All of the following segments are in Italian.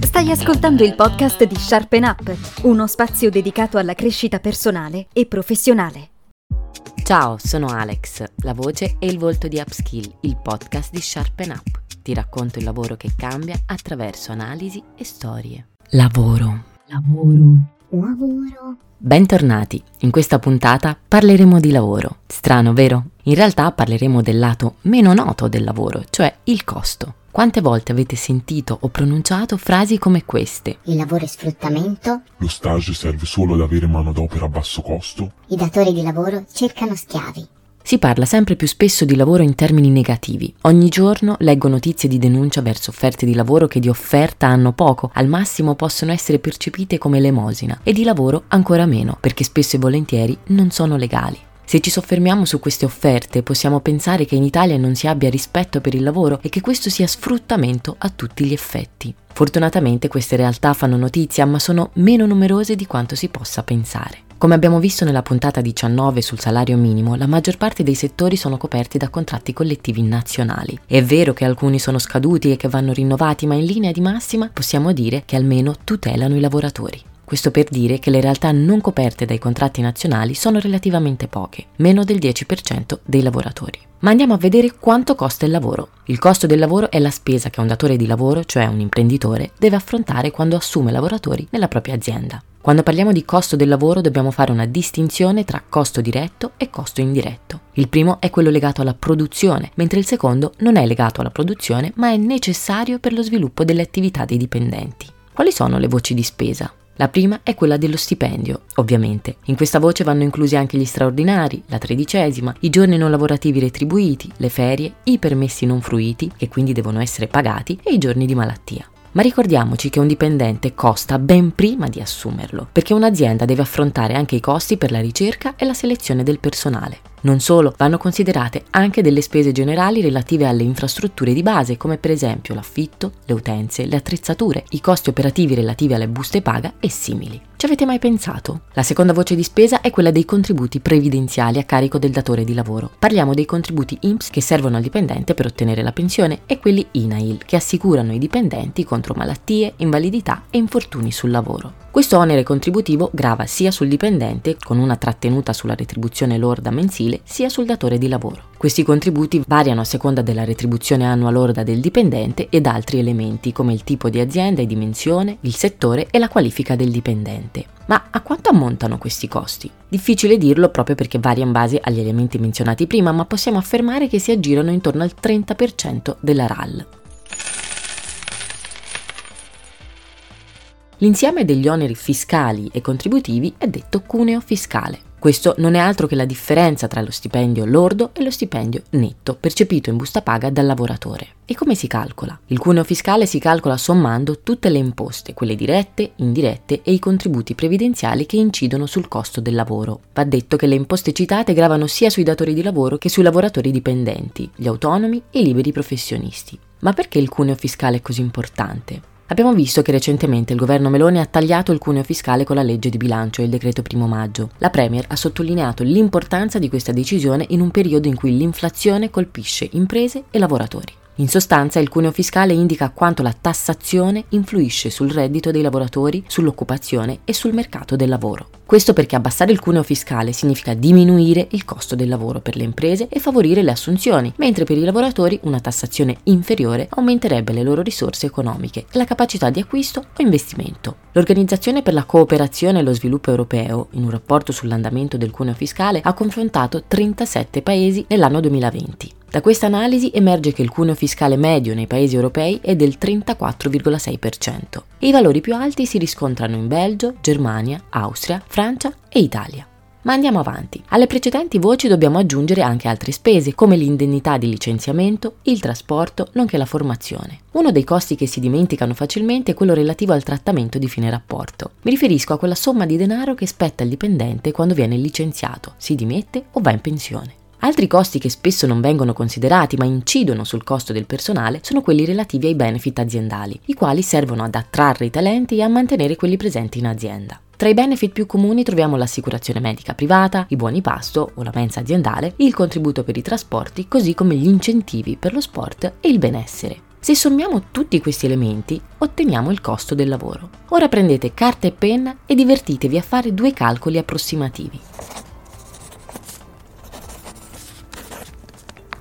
Stai ascoltando il podcast di Sharpen Up, uno spazio dedicato alla crescita personale e professionale. Ciao, sono Alex, la voce e il volto di Upskill, il podcast di Sharpen Up. Ti racconto il lavoro che cambia attraverso analisi e storie. Lavoro. Lavoro. Lavoro. Bentornati, in questa puntata parleremo di lavoro. Strano, vero? In realtà parleremo del lato meno noto del lavoro, cioè il costo. Quante volte avete sentito o pronunciato frasi come queste? Il lavoro è sfruttamento. Lo stage serve solo ad avere manodopera a basso costo. I datori di lavoro cercano schiavi. Si parla sempre più spesso di lavoro in termini negativi. Ogni giorno leggo notizie di denuncia verso offerte di lavoro che di offerta hanno poco, al massimo possono essere percepite come elemosina, e di lavoro ancora meno, perché spesso e volentieri non sono legali. Se ci soffermiamo su queste offerte, possiamo pensare che in Italia non si abbia rispetto per il lavoro e che questo sia sfruttamento a tutti gli effetti. Fortunatamente queste realtà fanno notizia, ma sono meno numerose di quanto si possa pensare. Come abbiamo visto nella puntata 19 sul salario minimo, la maggior parte dei settori sono coperti da contratti collettivi nazionali. È vero che alcuni sono scaduti e che vanno rinnovati, ma in linea di massima possiamo dire che almeno tutelano i lavoratori. Questo per dire che le realtà non coperte dai contratti nazionali sono relativamente poche, meno del 10% dei lavoratori. Ma andiamo a vedere quanto costa il lavoro. Il costo del lavoro è la spesa che un datore di lavoro, cioè un imprenditore, deve affrontare quando assume lavoratori nella propria azienda. Quando parliamo di costo del lavoro dobbiamo fare una distinzione tra costo diretto e costo indiretto. Il primo è quello legato alla produzione, mentre il secondo non è legato alla produzione ma è necessario per lo sviluppo delle attività dei dipendenti. Quali sono le voci di spesa? La prima è quella dello stipendio, ovviamente. In questa voce vanno inclusi anche gli straordinari, la tredicesima, i giorni non lavorativi retribuiti, le ferie, i permessi non fruiti, che quindi devono essere pagati, e i giorni di malattia. Ma ricordiamoci che un dipendente costa ben prima di assumerlo, perché un'azienda deve affrontare anche i costi per la ricerca e la selezione del personale. Non solo, vanno considerate anche delle spese generali relative alle infrastrutture di base, come per esempio l'affitto, le utenze, le attrezzature, i costi operativi relativi alle buste paga e simili. Ci avete mai pensato? La seconda voce di spesa è quella dei contributi previdenziali a carico del datore di lavoro. Parliamo dei contributi INPS che servono al dipendente per ottenere la pensione e quelli INAIL che assicurano i dipendenti contro malattie, invalidità e infortuni sul lavoro. Questo onere contributivo grava sia sul dipendente, con una trattenuta sulla retribuzione lorda mensile, sia sul datore di lavoro. Questi contributi variano a seconda della retribuzione annua lorda del dipendente ed altri elementi come il tipo di azienda e dimensione, il settore e la qualifica del dipendente. Ma a quanto ammontano questi costi? Difficile dirlo proprio perché varia in base agli elementi menzionati prima, ma possiamo affermare che si aggirano intorno al 30% della RAL. L'insieme degli oneri fiscali e contributivi è detto cuneo fiscale. Questo non è altro che la differenza tra lo stipendio lordo e lo stipendio netto percepito in busta paga dal lavoratore. E come si calcola? Il cuneo fiscale si calcola sommando tutte le imposte, quelle dirette, indirette e i contributi previdenziali che incidono sul costo del lavoro. Va detto che le imposte citate gravano sia sui datori di lavoro che sui lavoratori dipendenti, gli autonomi e i liberi professionisti. Ma perché il cuneo fiscale è così importante? Abbiamo visto che recentemente il governo Meloni ha tagliato il cuneo fiscale con la legge di bilancio e il decreto primo maggio. La Premier ha sottolineato l'importanza di questa decisione in un periodo in cui l'inflazione colpisce imprese e lavoratori. In sostanza il cuneo fiscale indica quanto la tassazione influisce sul reddito dei lavoratori, sull'occupazione e sul mercato del lavoro. Questo perché abbassare il cuneo fiscale significa diminuire il costo del lavoro per le imprese e favorire le assunzioni, mentre per i lavoratori una tassazione inferiore aumenterebbe le loro risorse economiche la capacità di acquisto o investimento. L'Organizzazione per la cooperazione e lo sviluppo europeo, in un rapporto sull'andamento del cuneo fiscale, ha confrontato 37 paesi nell'anno 2020. Da questa analisi emerge che il cuneo fiscale medio nei paesi europei è del 34,6% e i valori più alti si riscontrano in Belgio, Germania, Austria, Francia e Italia. Ma andiamo avanti. Alle precedenti voci dobbiamo aggiungere anche altre spese, come l'indennità di licenziamento, il trasporto, nonché la formazione. Uno dei costi che si dimenticano facilmente è quello relativo al trattamento di fine rapporto. Mi riferisco a quella somma di denaro che spetta al dipendente quando viene licenziato, si dimette o va in pensione. Altri costi che spesso non vengono considerati ma incidono sul costo del personale sono quelli relativi ai benefit aziendali, i quali servono ad attrarre i talenti e a mantenere quelli presenti in azienda. Tra i benefit più comuni troviamo l'assicurazione medica privata, i buoni pasto o la mensa aziendale, il contributo per i trasporti, così come gli incentivi per lo sport e il benessere. Se sommiamo tutti questi elementi, otteniamo il costo del lavoro. Ora prendete carta e penna e divertitevi a fare due calcoli approssimativi.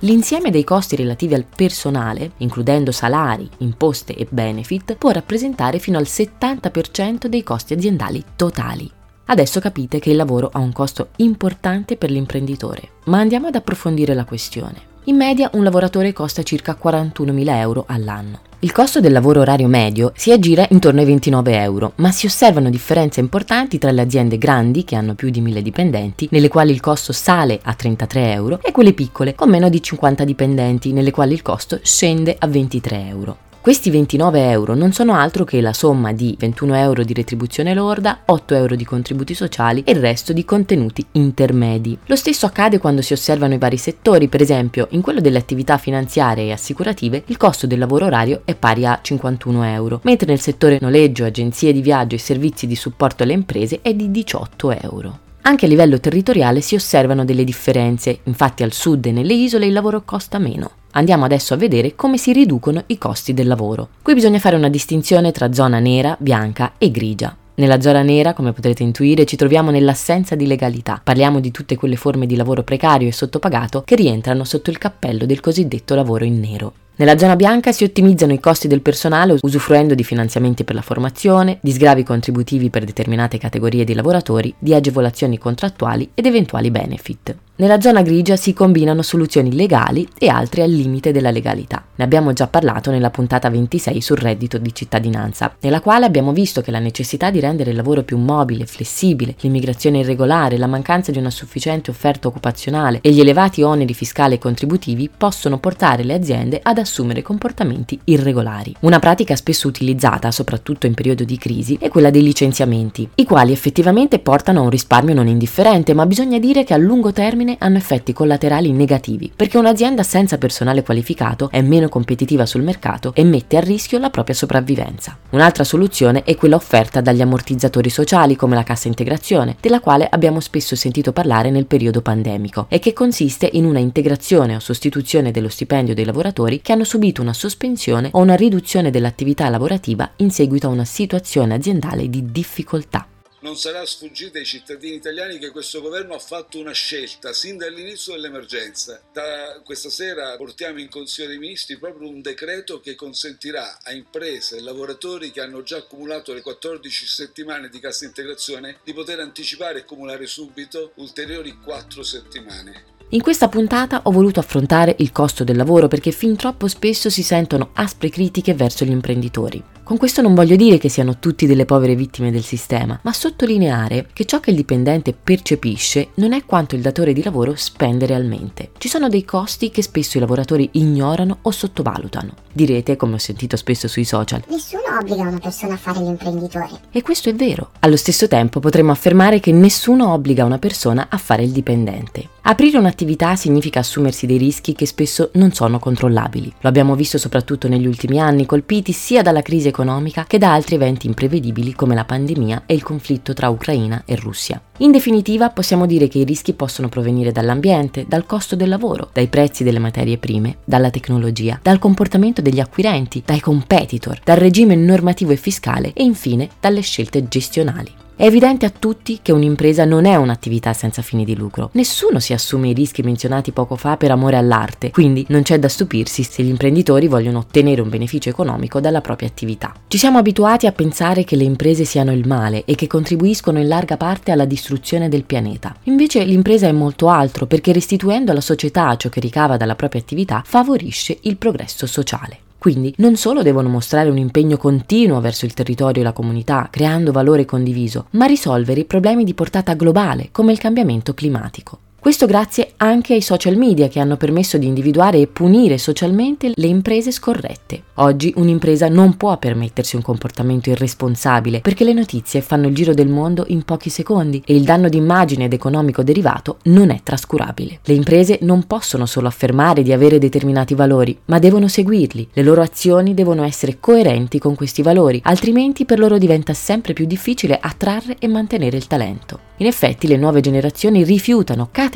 L'insieme dei costi relativi al personale, includendo salari, imposte e benefit, può rappresentare fino al 70% dei costi aziendali totali. Adesso capite che il lavoro ha un costo importante per l'imprenditore, ma andiamo ad approfondire la questione. In media un lavoratore costa circa 41.000 euro all'anno. Il costo del lavoro orario medio si aggira intorno ai 29 euro, ma si osservano differenze importanti tra le aziende grandi, che hanno più di 1000 dipendenti, nelle quali il costo sale a 33 euro, e quelle piccole, con meno di 50 dipendenti, nelle quali il costo scende a 23 euro. Questi 29 euro non sono altro che la somma di 21 euro di retribuzione lorda, 8 euro di contributi sociali e il resto di contenuti intermedi. Lo stesso accade quando si osservano i vari settori, per esempio in quello delle attività finanziarie e assicurative il costo del lavoro orario è pari a 51 euro, mentre nel settore noleggio, agenzie di viaggio e servizi di supporto alle imprese è di 18 euro. Anche a livello territoriale si osservano delle differenze, infatti al sud e nelle isole il lavoro costa meno. Andiamo adesso a vedere come si riducono i costi del lavoro. Qui bisogna fare una distinzione tra zona nera, bianca e grigia. Nella zona nera, come potrete intuire, ci troviamo nell'assenza di legalità. Parliamo di tutte quelle forme di lavoro precario e sottopagato che rientrano sotto il cappello del cosiddetto lavoro in nero. Nella zona bianca si ottimizzano i costi del personale usufruendo di finanziamenti per la formazione, di sgravi contributivi per determinate categorie di lavoratori, di agevolazioni contrattuali ed eventuali benefit. Nella zona grigia si combinano soluzioni legali e altre al limite della legalità. Ne abbiamo già parlato nella puntata 26 sul reddito di cittadinanza, nella quale abbiamo visto che la necessità di rendere il lavoro più mobile, flessibile, l'immigrazione irregolare, la mancanza di una sufficiente offerta occupazionale e gli elevati oneri fiscali e contributivi possono portare le aziende ad assumere comportamenti irregolari. Una pratica spesso utilizzata, soprattutto in periodo di crisi, è quella dei licenziamenti, i quali effettivamente portano a un risparmio non indifferente, ma bisogna dire che a lungo termine termine hanno effetti collaterali negativi, perché un'azienda senza personale qualificato è meno competitiva sul mercato e mette a rischio la propria sopravvivenza. Un'altra soluzione è quella offerta dagli ammortizzatori sociali come la cassa integrazione, della quale abbiamo spesso sentito parlare nel periodo pandemico, e che consiste in una integrazione o sostituzione dello stipendio dei lavoratori che hanno subito una sospensione o una riduzione dell'attività lavorativa in seguito a una situazione aziendale di difficoltà. Non sarà sfuggita ai cittadini italiani che questo governo ha fatto una scelta sin dall'inizio dell'emergenza. Da questa sera portiamo in Consiglio dei Ministri proprio un decreto che consentirà a imprese e lavoratori che hanno già accumulato le 14 settimane di cassa integrazione di poter anticipare e accumulare subito ulteriori 4 settimane. In questa puntata ho voluto affrontare il costo del lavoro perché fin troppo spesso si sentono aspre critiche verso gli imprenditori. Con questo non voglio dire che siano tutti delle povere vittime del sistema, ma sottolineare che ciò che il dipendente percepisce non è quanto il datore di lavoro spende realmente. Ci sono dei costi che spesso i lavoratori ignorano o sottovalutano. Direte, come ho sentito spesso sui social, Nessuno obbliga una persona a fare l'imprenditore. E questo è vero. Allo stesso tempo potremmo affermare che nessuno obbliga una persona a fare il dipendente. Aprire un'attività significa assumersi dei rischi che spesso non sono controllabili. Lo abbiamo visto soprattutto negli ultimi anni, colpiti sia dalla crisi economica che da altri eventi imprevedibili come la pandemia e il conflitto tra Ucraina e Russia. In definitiva possiamo dire che i rischi possono provenire dall'ambiente, dal costo del lavoro, dai prezzi delle materie prime, dalla tecnologia, dal comportamento degli acquirenti, dai competitor, dal regime normativo e fiscale e infine dalle scelte gestionali. È evidente a tutti che un'impresa non è un'attività senza fini di lucro. Nessuno si assume i rischi menzionati poco fa per amore all'arte, quindi non c'è da stupirsi se gli imprenditori vogliono ottenere un beneficio economico dalla propria attività. Ci siamo abituati a pensare che le imprese siano il male e che contribuiscono in larga parte alla distruzione del pianeta. Invece l'impresa è molto altro perché restituendo alla società ciò che ricava dalla propria attività favorisce il progresso sociale. Quindi non solo devono mostrare un impegno continuo verso il territorio e la comunità, creando valore condiviso, ma risolvere i problemi di portata globale, come il cambiamento climatico. Questo grazie anche ai social media che hanno permesso di individuare e punire socialmente le imprese scorrette. Oggi un'impresa non può permettersi un comportamento irresponsabile perché le notizie fanno il giro del mondo in pochi secondi e il danno d'immagine ed economico derivato non è trascurabile. Le imprese non possono solo affermare di avere determinati valori, ma devono seguirli. Le loro azioni devono essere coerenti con questi valori, altrimenti per loro diventa sempre più difficile attrarre e mantenere il talento. In effetti le nuove generazioni rifiutano categoricamente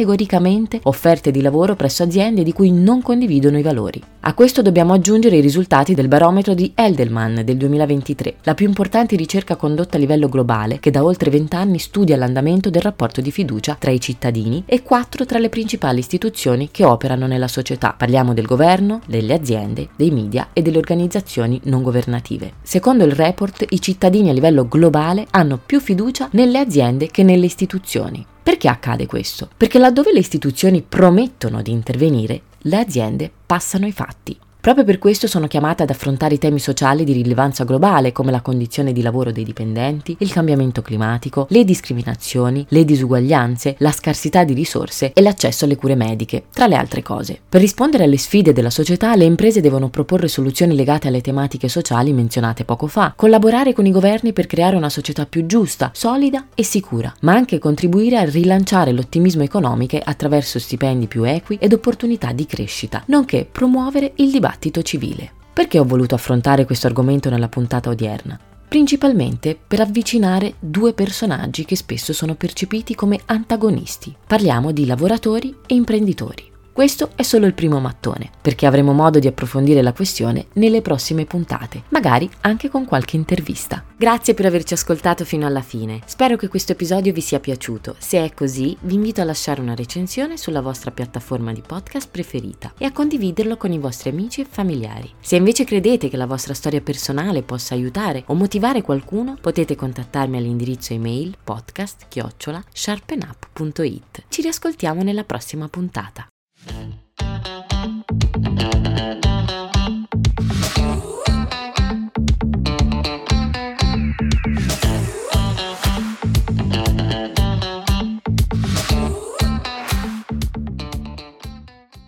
offerte di lavoro presso aziende di cui non condividono i valori. A questo dobbiamo aggiungere i risultati del barometro di Eldelman del 2023, la più importante ricerca condotta a livello globale che da oltre 20 anni studia l'andamento del rapporto di fiducia tra i cittadini e quattro tra le principali istituzioni che operano nella società. Parliamo del governo, delle aziende, dei media e delle organizzazioni non governative. Secondo il report, i cittadini a livello globale hanno più fiducia nelle aziende che nelle istituzioni. Perché accade questo? Perché laddove le istituzioni promettono di intervenire, le aziende passano i fatti. Proprio per questo sono chiamate ad affrontare i temi sociali di rilevanza globale come la condizione di lavoro dei dipendenti, il cambiamento climatico, le discriminazioni, le disuguaglianze, la scarsità di risorse e l'accesso alle cure mediche, tra le altre cose. Per rispondere alle sfide della società, le imprese devono proporre soluzioni legate alle tematiche sociali menzionate poco fa, collaborare con i governi per creare una società più giusta, solida e sicura, ma anche contribuire a rilanciare l'ottimismo economico attraverso stipendi più equi ed opportunità di crescita, nonché promuovere il dibattito dibattito civile. Perché ho voluto affrontare questo argomento nella puntata odierna? Principalmente per avvicinare due personaggi che spesso sono percepiti come antagonisti. Parliamo di lavoratori e imprenditori. Questo è solo il primo mattone, perché avremo modo di approfondire la questione nelle prossime puntate, magari anche con qualche intervista. Grazie per averci ascoltato fino alla fine. Spero che questo episodio vi sia piaciuto. Se è così, vi invito a lasciare una recensione sulla vostra piattaforma di podcast preferita e a condividerlo con i vostri amici e familiari. Se invece credete che la vostra storia personale possa aiutare o motivare qualcuno, potete contattarmi all'indirizzo email podcast-sharpenup.it. Ci riascoltiamo nella prossima puntata. Thank you.